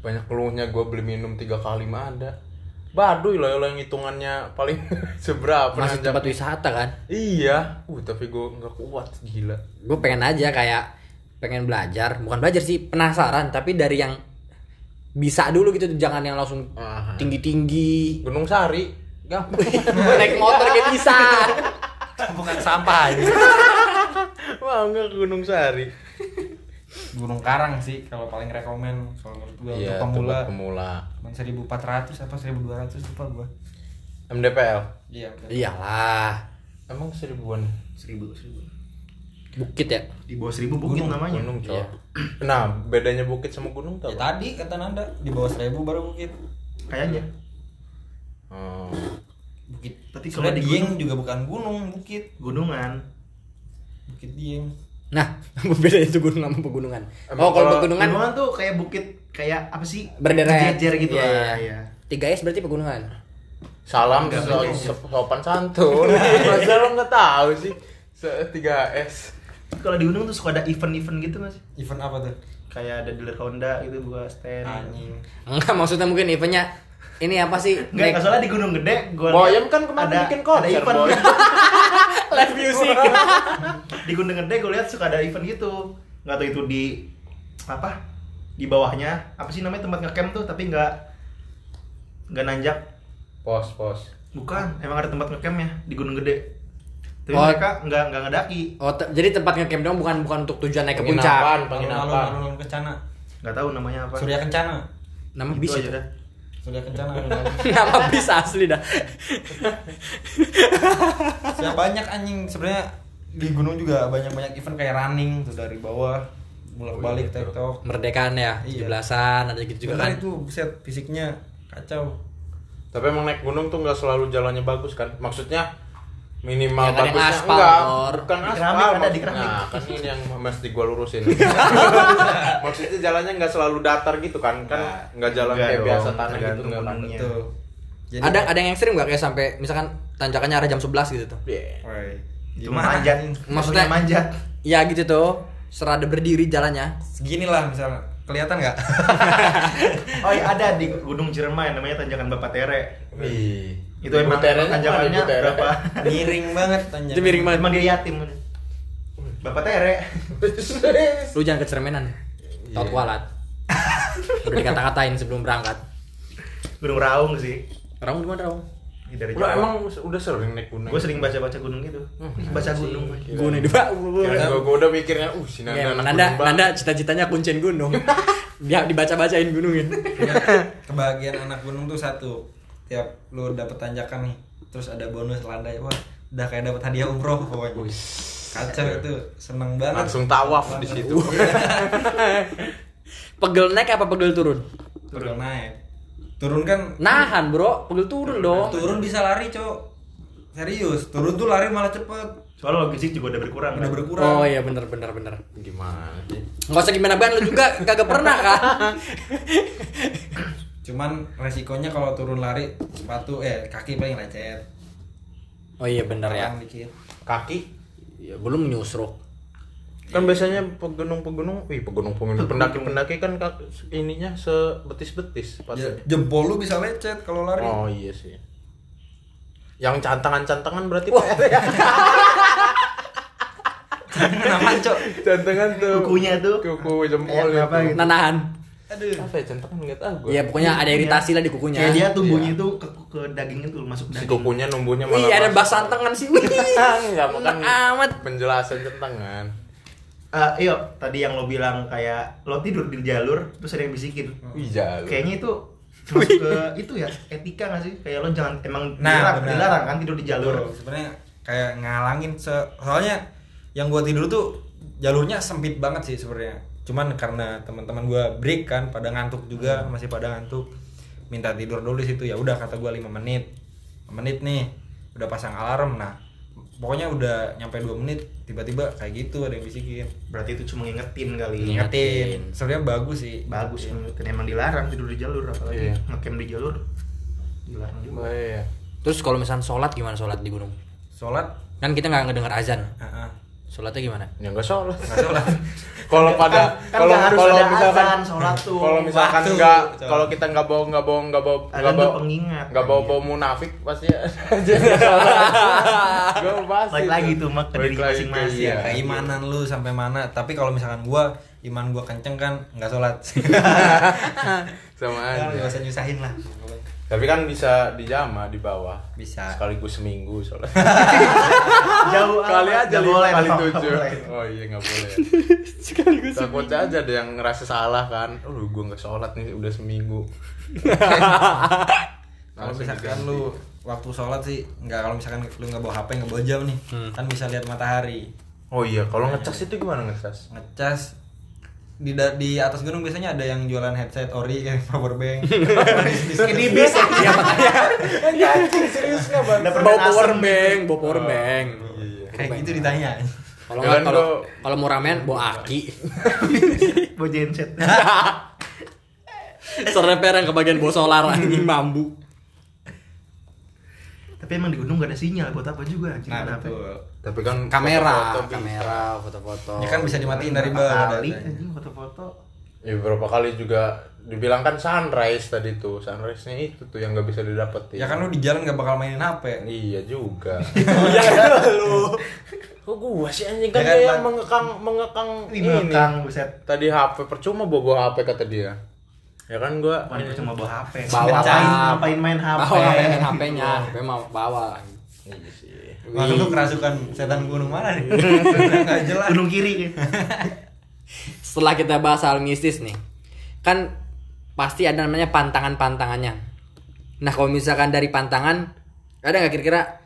Banyak keluhnya gua beli minum tiga kali mah ada. Baduy lah yang hitungannya paling [LAUGHS] seberapa masih tempat wisata kan. Iya. Uh, tapi gua nggak kuat gila. gue pengen aja kayak pengen belajar bukan belajar sih penasaran tapi dari yang bisa dulu gitu jangan yang langsung tinggi tinggi Gunung Sari. Gampang. [LAUGHS] naik motor kayak bisa [LAUGHS] bukan sampah aja [LAUGHS] Wah, enggak ke Gunung Sari. Gunung Karang sih kalau paling rekomen kalau menurut gua Iya, untuk pemula pemula. Cuman 1400 apa 1200 lupa gua MDPL. iya bener. iyalah Emang seribuan Seribu, seribu. bukit ya Di bawah seribu bukit namanya. gunung, Iya. [CLEARS THROAT] Nah, bedanya bukit sama gunung tuh ya, tadi kata Nanda di bawah 1000 baru bukit Kayaknya. Oh. Bukit Berarti kalau di Dieng gunung- juga bukan gunung bukit Gunungan. bukit Dieng nah [LAUGHS] beda itu gunung sama pegunungan Emang oh kalau kalau pegunungan Gunungan tuh kayak bukit kayak apa sih Berderet. Berjejer gitu Iya, lah iya. iya 3S berarti pegunungan. Salam Enggak, so, so- sopan santun. [LAUGHS] Masa lo nggak tahu sih? Se 3S. kalau di gunung tuh suka ada event-event gitu mas Event apa tuh? kayak ada dealer Honda gitu buka stand Anjing. Enggak maksudnya mungkin eventnya ini apa sih? Enggak, nggak salah di Gunung Gede gua Boyem kan kemarin bikin konser, ada event. Boy. [LAUGHS] live music. [LAUGHS] di Gunung Gede gue lihat suka ada event gitu nggak tahu itu di apa di bawahnya apa sih namanya tempat ngecamp tuh tapi nggak nggak nanjak Pos, pos. bukan emang ada tempat ngecampnya di Gunung Gede tapi Oh. mereka nggak nggak ngedaki Oh, te- jadi tempat ngecamp dong bukan bukan untuk tujuan naik ke puncak. Penginapan, penginapan. alun-alun kencana. nggak tahu namanya apa Surya Kencana. Nama Itu bis aja dah. Surya Kencana alun-alun. Nama bis asli dah. Ya banyak anjing sebenarnya di gunung juga banyak-banyak event kayak running tuh dari bawah bolak-balik iya, betul. tektok. Merdekaan ya, Iya. 17-an ada gitu juga kan. itu buset fisiknya kacau. Tapi emang naik gunung tuh nggak selalu jalannya bagus kan? Maksudnya minimal Ya kan yang bagusnya aspal, enggak, Or. bukan aspal. keramik ada, di maksudnya. keramik. Nah, kan ini yang mesti gua lurusin. [LAUGHS] maksudnya jalannya nggak selalu datar gitu kan? Kan Nah, nggak jalan enggak kayak dong, biasa tanah gitu nggak kan? Jadi ada ada yang ekstrim nggak kayak sampai misalkan tanjakannya arah jam 11 gitu tuh. Iya. Cuma gimana manjat? Maksudnya- manjat Ya gitu tuh. Serada berdiri jalannya. Segini lah misalnya. Kelihatan nggak? [LAUGHS] oh iya ada di Gunung Ciremai namanya Tanjakan Bapak Tere Wih. Itu emang tanjakannya berapa [LAUGHS] miring banget tanjakan. Itu miring banget. emang dia yatim Bapak Tere [LAUGHS] Lu jangan kecermenan. Tahu Iya. kualat. Udah dikata-katain sebelum berangkat. Gunung Raung sih Raung di mana Raung? Ini dari Jawa emang udah sering naik gunung? gue sering baca-baca gunung gitu baca gunung Gunung di Pak. Gua udah mikirnya, uh si Nanda Ya, Nanda. Nanda cita-citanya kuncen gunung. [LAUGHS] Dia dibaca-bacain gunungin. Ya, kebahagiaan anak gunung tuh satu tiap lu dapet tanjakan nih terus ada bonus landai wah udah kayak dapet hadiah umroh pokoknya kacau itu seneng banget Langsung tawaf di situ. [LAUGHS] Pegel naik apa pegel turun? turun naik turun kan Nahan, Bro. Pegel turun dong. turun bisa lari cok serius turun tuh lari malah cepet soalnya logistik juga udah berkurang udah kan? berkurang Oh iya bener bener bener. Gimana sih? Nggak usah gimana banget lu juga kagak pernah kan? [LAUGHS] cuman resikonya kalau turun lari sepatu eh kaki paling lecet Oh iya bener ya. Dikit Kaki Ya, belum nyusruk. kan biasanya pegunung-pegunung, wih pegunung-pegunung pendaki-pendaki kan kak, ininya sebetis-betis Ya, jempol lu bisa lecet kalau lari Oh iya sih. Yang cantangan-cantangan berarti Pak [LAUGHS] ya. kenapa cok Cantangan tuh. Kukunya tuh. Kuku jempol Kayak apa itu. gitu. Nanahan. Aduh Apa ya cantangan enggak tahu gua. Iya pokoknya ada iritasi lah di kukunya. kayak dia tumbuhnya tuh ke, ke dagingnya tuh masuk Si daging kukunya numbuhnya malah. Wih ada masuk. bas santangan sih. [LAUGHS] Enggak makan amat. penjelasan cantangan. Eh, iyo tadi yang lo bilang kayak lo tidur di jalur terus ada yang bisikin Iya. kayaknya itu masuk ke itu ya etika gak sih kayak lo jangan emang Nah, dilarang, dilarang kan tidur di jalur sebenarnya kayak ngalangin se- soalnya yang gua tidur tuh jalurnya sempit banget sih sebenarnya cuman karena teman-teman gua break kan pada ngantuk juga masih pada ngantuk minta tidur dulu di situ. Ya udah kata gua 5 menit. 5 menit nih udah pasang alarm. Nah pokoknya udah nyampe 2 menit tiba-tiba kayak gitu ada yang bisikin. Berarti itu cuma ngingetin kali Ingat. ingetin sebenarnya bagus sih. Bagus ngingetin. emang dilarang tidur di jalur apalagi Iya. ngecamp di jalur. Dilarang juga. Bahaya. Terus kalau misalnya sholat gimana sholat di gunung? sholat? Kan kita nggak ngedengar azan. ah, ah. Sholatnya gimana? Ya enggak sholat. nggak sholat [LAUGHS] Kalau pada kan kalau nggak harus kalau misalkan sholat tuh. Kalau misalkan enggak kalau kita enggak bawa enggak bawa enggak bawa enggak bawa pengingat. enggak bawa bawa munafik pasti [LAUGHS] aja. Gue pasti. Balik lagi tuh, Mak, ke diri masing-masing. iya. keimanan lu sampai mana tapi kalau misalkan gua iman gua kenceng kan nggak sholat [LAUGHS] Sama Kan nggak aja. usah nyusahin lah Tapi kan bisa dijama di bawah. Bisa. Sekaligus seminggu soalnya. [LAUGHS] jauh kali aja lima boleh kali tujuh. boleh. Oh iya nggak boleh. [LAUGHS] Takutnya aja ada yang ngerasa salah kan. Oh gue nggak sholat nih udah seminggu. kalau misalkan lu waktu sholat sih nggak kalau misalkan lu nggak bawa HP nggak bawa jam nih kan bisa lihat matahari Oh iya, kalau ngecas itu gimana ngecas? ngecas di da- di atas gunung biasanya ada yang jualan headset ori [LAUGHS] kayak power bank [LAUGHS] Kayak di bis ya makanya [LAUGHS] Anjing serius nggak bang? Ada Bawa power bank, bawa power bank. Iya. kayak gitu ditanya Kalau kalau kalau mau ramen bawa aki. Bawa genset Seremperan ke bagian bawah solar anjing bambu. Tapi emang di gunung gak ada sinyal buat apa juga anjing Nah, betul. Tapi kan Kamera, foto-foto bisa. kamera, foto-foto. Ya kan bisa dimatiin dari Berapa bawah. kali foto-foto. Ya beberapa kali juga dibilang kan sunrise tadi tuh. Sunrise-nya itu tuh yang nggak bisa didapetin. Ya kan lu di jalan gak bakal mainin HP. Iya juga. [LAUGHS] ya lu. [LAUGHS] Kok gua sih anjing kan Ya kan, dia Pan? yang mengekang mengekang Ini ini. Kang buset. Tadi HP percuma bawa bawa HP kata dia. Ya kan gua Bukan itu cuma bawa HP. Bawa ngapain, main HP? Bawa main HP-nya, HP mah bawa. Iya sih. Maksud lu kerasukan setan gunung mana nih? [LAUGHS] Gak jelas. Gunung kiri. [LAUGHS] Setelah kita bahas hal mistis nih, kan pasti ada namanya pantangan-pantangannya. Nah kalau misalkan dari pantangan, ada nggak kira-kira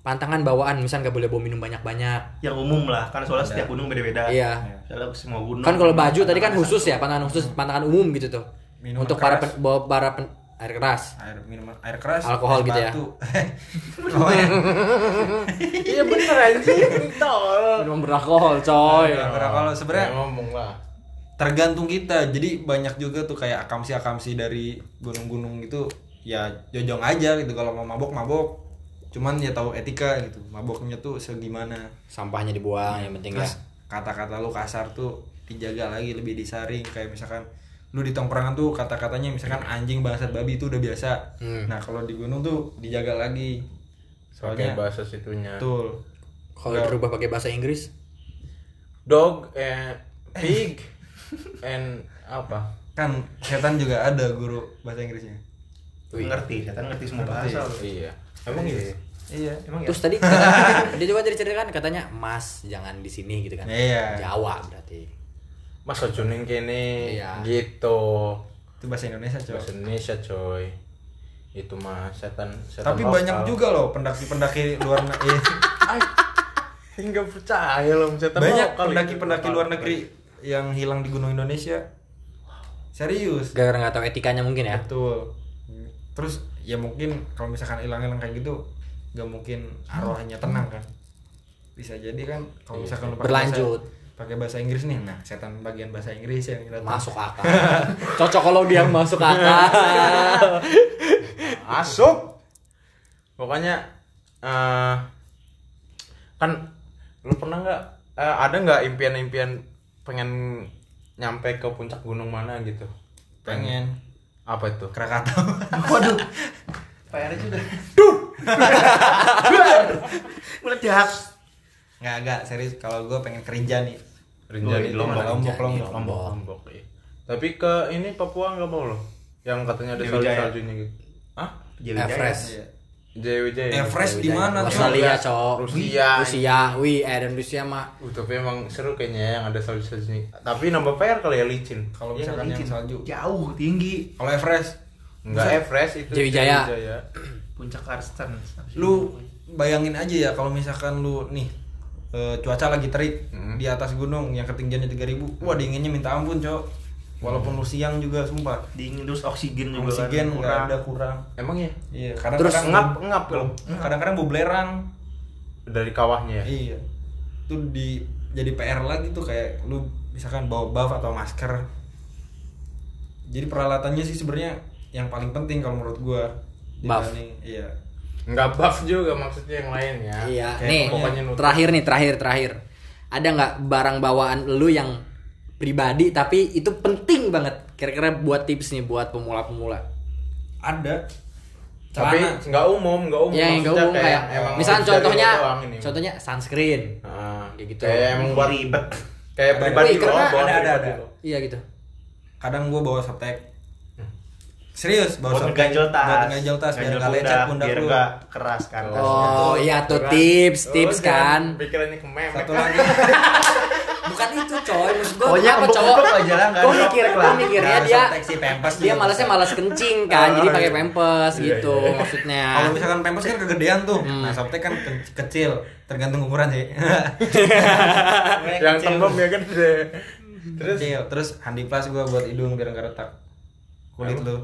pantangan bawaan, misal nggak boleh bawa minum banyak-banyak. Yang umum lah, kan soalnya setiap gunung beda-beda. Iya. Soalnya semua gunung. Kan kalau baju tadi kan khusus satu. ya, pantangan khusus, pantangan umum gitu tuh. Minuman Untuk para keras. pen, bawa para pen- air keras. Air minuman air keras, Alkohol gitu ya. [LAUGHS] Iya bener anjing. Tol. Minum beralkohol, coy. Kalau Ya, sebenarnya ngomong lah. tergantung kita. Jadi banyak juga tuh kayak akamsi-akamsi dari gunung-gunung itu ya jojong aja gitu kalau mau mabok mabok. Cuman ya tahu etika gitu. Maboknya tuh segimana. Sampahnya dibuang yang penting ya. Terus kata-kata lu kasar tuh dijaga lagi lebih disaring kayak misalkan lu di tongkrongan tuh kata-katanya misalkan anjing bangsat babi itu udah biasa. Hmm. Nah, kalau di gunung tuh dijaga lagi. Pakai Soalnya bahasa situnya. betul. Kalau dirubah pakai bahasa Inggris, Dog and pig [LAUGHS] and apa? Kan setan juga ada guru bahasa Inggrisnya. Ngerti, setan ngerti semua bahasa. Iya. Emang iya. Iya. Emang ya? Terus tadi kata, [LAUGHS] dia juga diceritakan katanya Mas jangan di sini gitu kan. Iya. Jawa berarti. Mas ojuning kene Iya. gitu. Itu bahasa Indonesia, coy. Bahasa Indonesia coy. Itu mah setan setan Tapi lokal. banyak juga loh pendaki-pendaki luar negeri. [LAUGHS] Ay, enggak percaya loh setan banyak pendaki-pendaki luar negeri yang hilang di gunung Indonesia. Serius. Gara-gara nggak tahu etikanya mungkin ya. Betul. Terus ya mungkin kalau misalkan hilang-hilang kayak gitu, nggak mungkin arwahnya tenang kan. Bisa jadi kan kalau misalkan lu pakai Berlanjut. bahasa, pakai bahasa Inggris nih, nah setan bagian bahasa Inggris yang datang. Masuk akal. [LAUGHS] Cocok kalau dia masuk akal. [LAUGHS] Masuk. Pokoknya eh kan lu pernah nggak eh, ada nggak impian-impian pengen nyampe ke puncak gunung mana gitu? Pengen Apa itu? Krakatau. [LAUGHS] Waduh. PR juga. Meledak. Nggak agak serius kalau gue pengen kerja nih. Rinjani Oh, Lombok, Lombok, Lombok, Lombok. Lombok, iya. Tapi ke ini Papua nggak mau loh. Yang katanya ada salju Jaya. saljunya gitu. Hah? Everest. Iya. JWJ. Everest di mana tuh? Australia, cowok. Rusia. Rusia, wih, eh dan Rusia mah Uh, tapi emang seru kayaknya yang ada salju saljunya. Tapi nambah PR kali ya licin. Kalau Iya, misalkan yang salju. Jauh, tinggi. Kalau Everest, Enggak Everest itu. Jawijaya. Puncak Karsten. lu bayangin aja ya kalau misalkan lu nih eh, cuaca lagi terik Hmm. di atas gunung yang ketinggiannya 3000 wah dinginnya minta ampun cok. Walaupun lu siang juga sumpah. Dingin terus oksigen juga oksigen kan, nggak ada kurang. Emang ya? iya Terus kadang-kadang Ngap ngap loh. kadang-kadang bau belerang Dari kawahnya ya. iya. Tuh di jadi PR lagi tuh kayak lu misalkan bawa buff atau masker. Jadi peralatannya sih sebenarnya yang paling penting kalau menurut gua Buff. iya Enggak buff juga maksudnya yang lain ya. Iya, Kayak nih pokoknya nutup. terakhir nih terakhir terakhir. Ada nggak barang bawaan lu yang pribadi tapi itu penting banget kira-kira buat tips nih buat pemula-pemula. ada Tapi enggak umum, enggak umum. Ya yang gak Maksudnya umum kayak, emang misalnya contohnya contohnya sunscreen. Nah, Kayak gitu. Kayak emang buat ribet. kayak pribadi Wih, karena ada- ada- ada. Iya gitu. kadang gue bawa softtek serius bawa Buat softtek ngeganjel tas. buat ngeganjel tas biar Ganjel nggak lecet pundak biar keras kan. Oh, iya tuh Kan? tips, Lo tips kan. Pikirannya ke meme. satu lagi [LAUGHS] Bukan itu coy, maksud gua Pokoknya apa cowok? aja lah, nggak Gua mikir, gua mikirnya dia dia malasnya malas kencing kan, jadi Oh, pakai pempes Iya, gitu iya, iya. maksudnya. kalau misalkan pempes kan kegedean tuh Hmm. nah softtek kan ke- kecil tergantung ukuran sih [LAUGHS] yang tembem ya kan terus terus handi plus gue buat hidung biar nggak retak kulit lu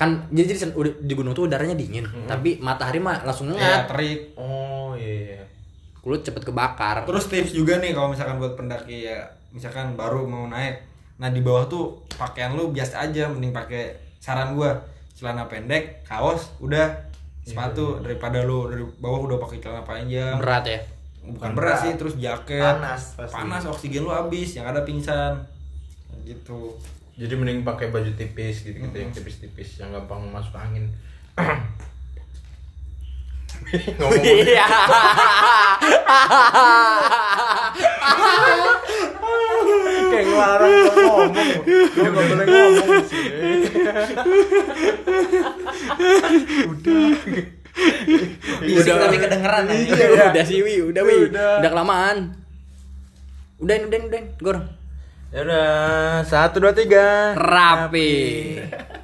kan jadi, jadi udah- di gunung tuh udaranya dingin, tapi matahari mah langsung ya ngengat, terik. Oh iya. kulit cepet kebakar. terus tips juga nih kalau misalkan buat pendaki ya misalkan baru mau naik nah di bawah tuh pakaian lu biasa aja mending pakai saran gua. Celana pendek kaos udah. Sepatu daripada lu dari bawah udah pakai celana panjang. Berat ya? Bukan Bukan berat. berat. sih terus jaket. Panas pasti. panas oksigen lu habis yang ada pingsan. Gitu Jadi mending pakai baju tipis gitu-gitu yang tipis-tipis yang gampang masuk angin. [COUGHS] Ngomong Iya. kayak ngelarang gua ngomong. Boleh. Bisik tapi kedengeran ya. Iya, udah sih wi udah wi Udah. udah kelamaan udahin udahin udahin gor Ya udah, satu dua tiga. rapi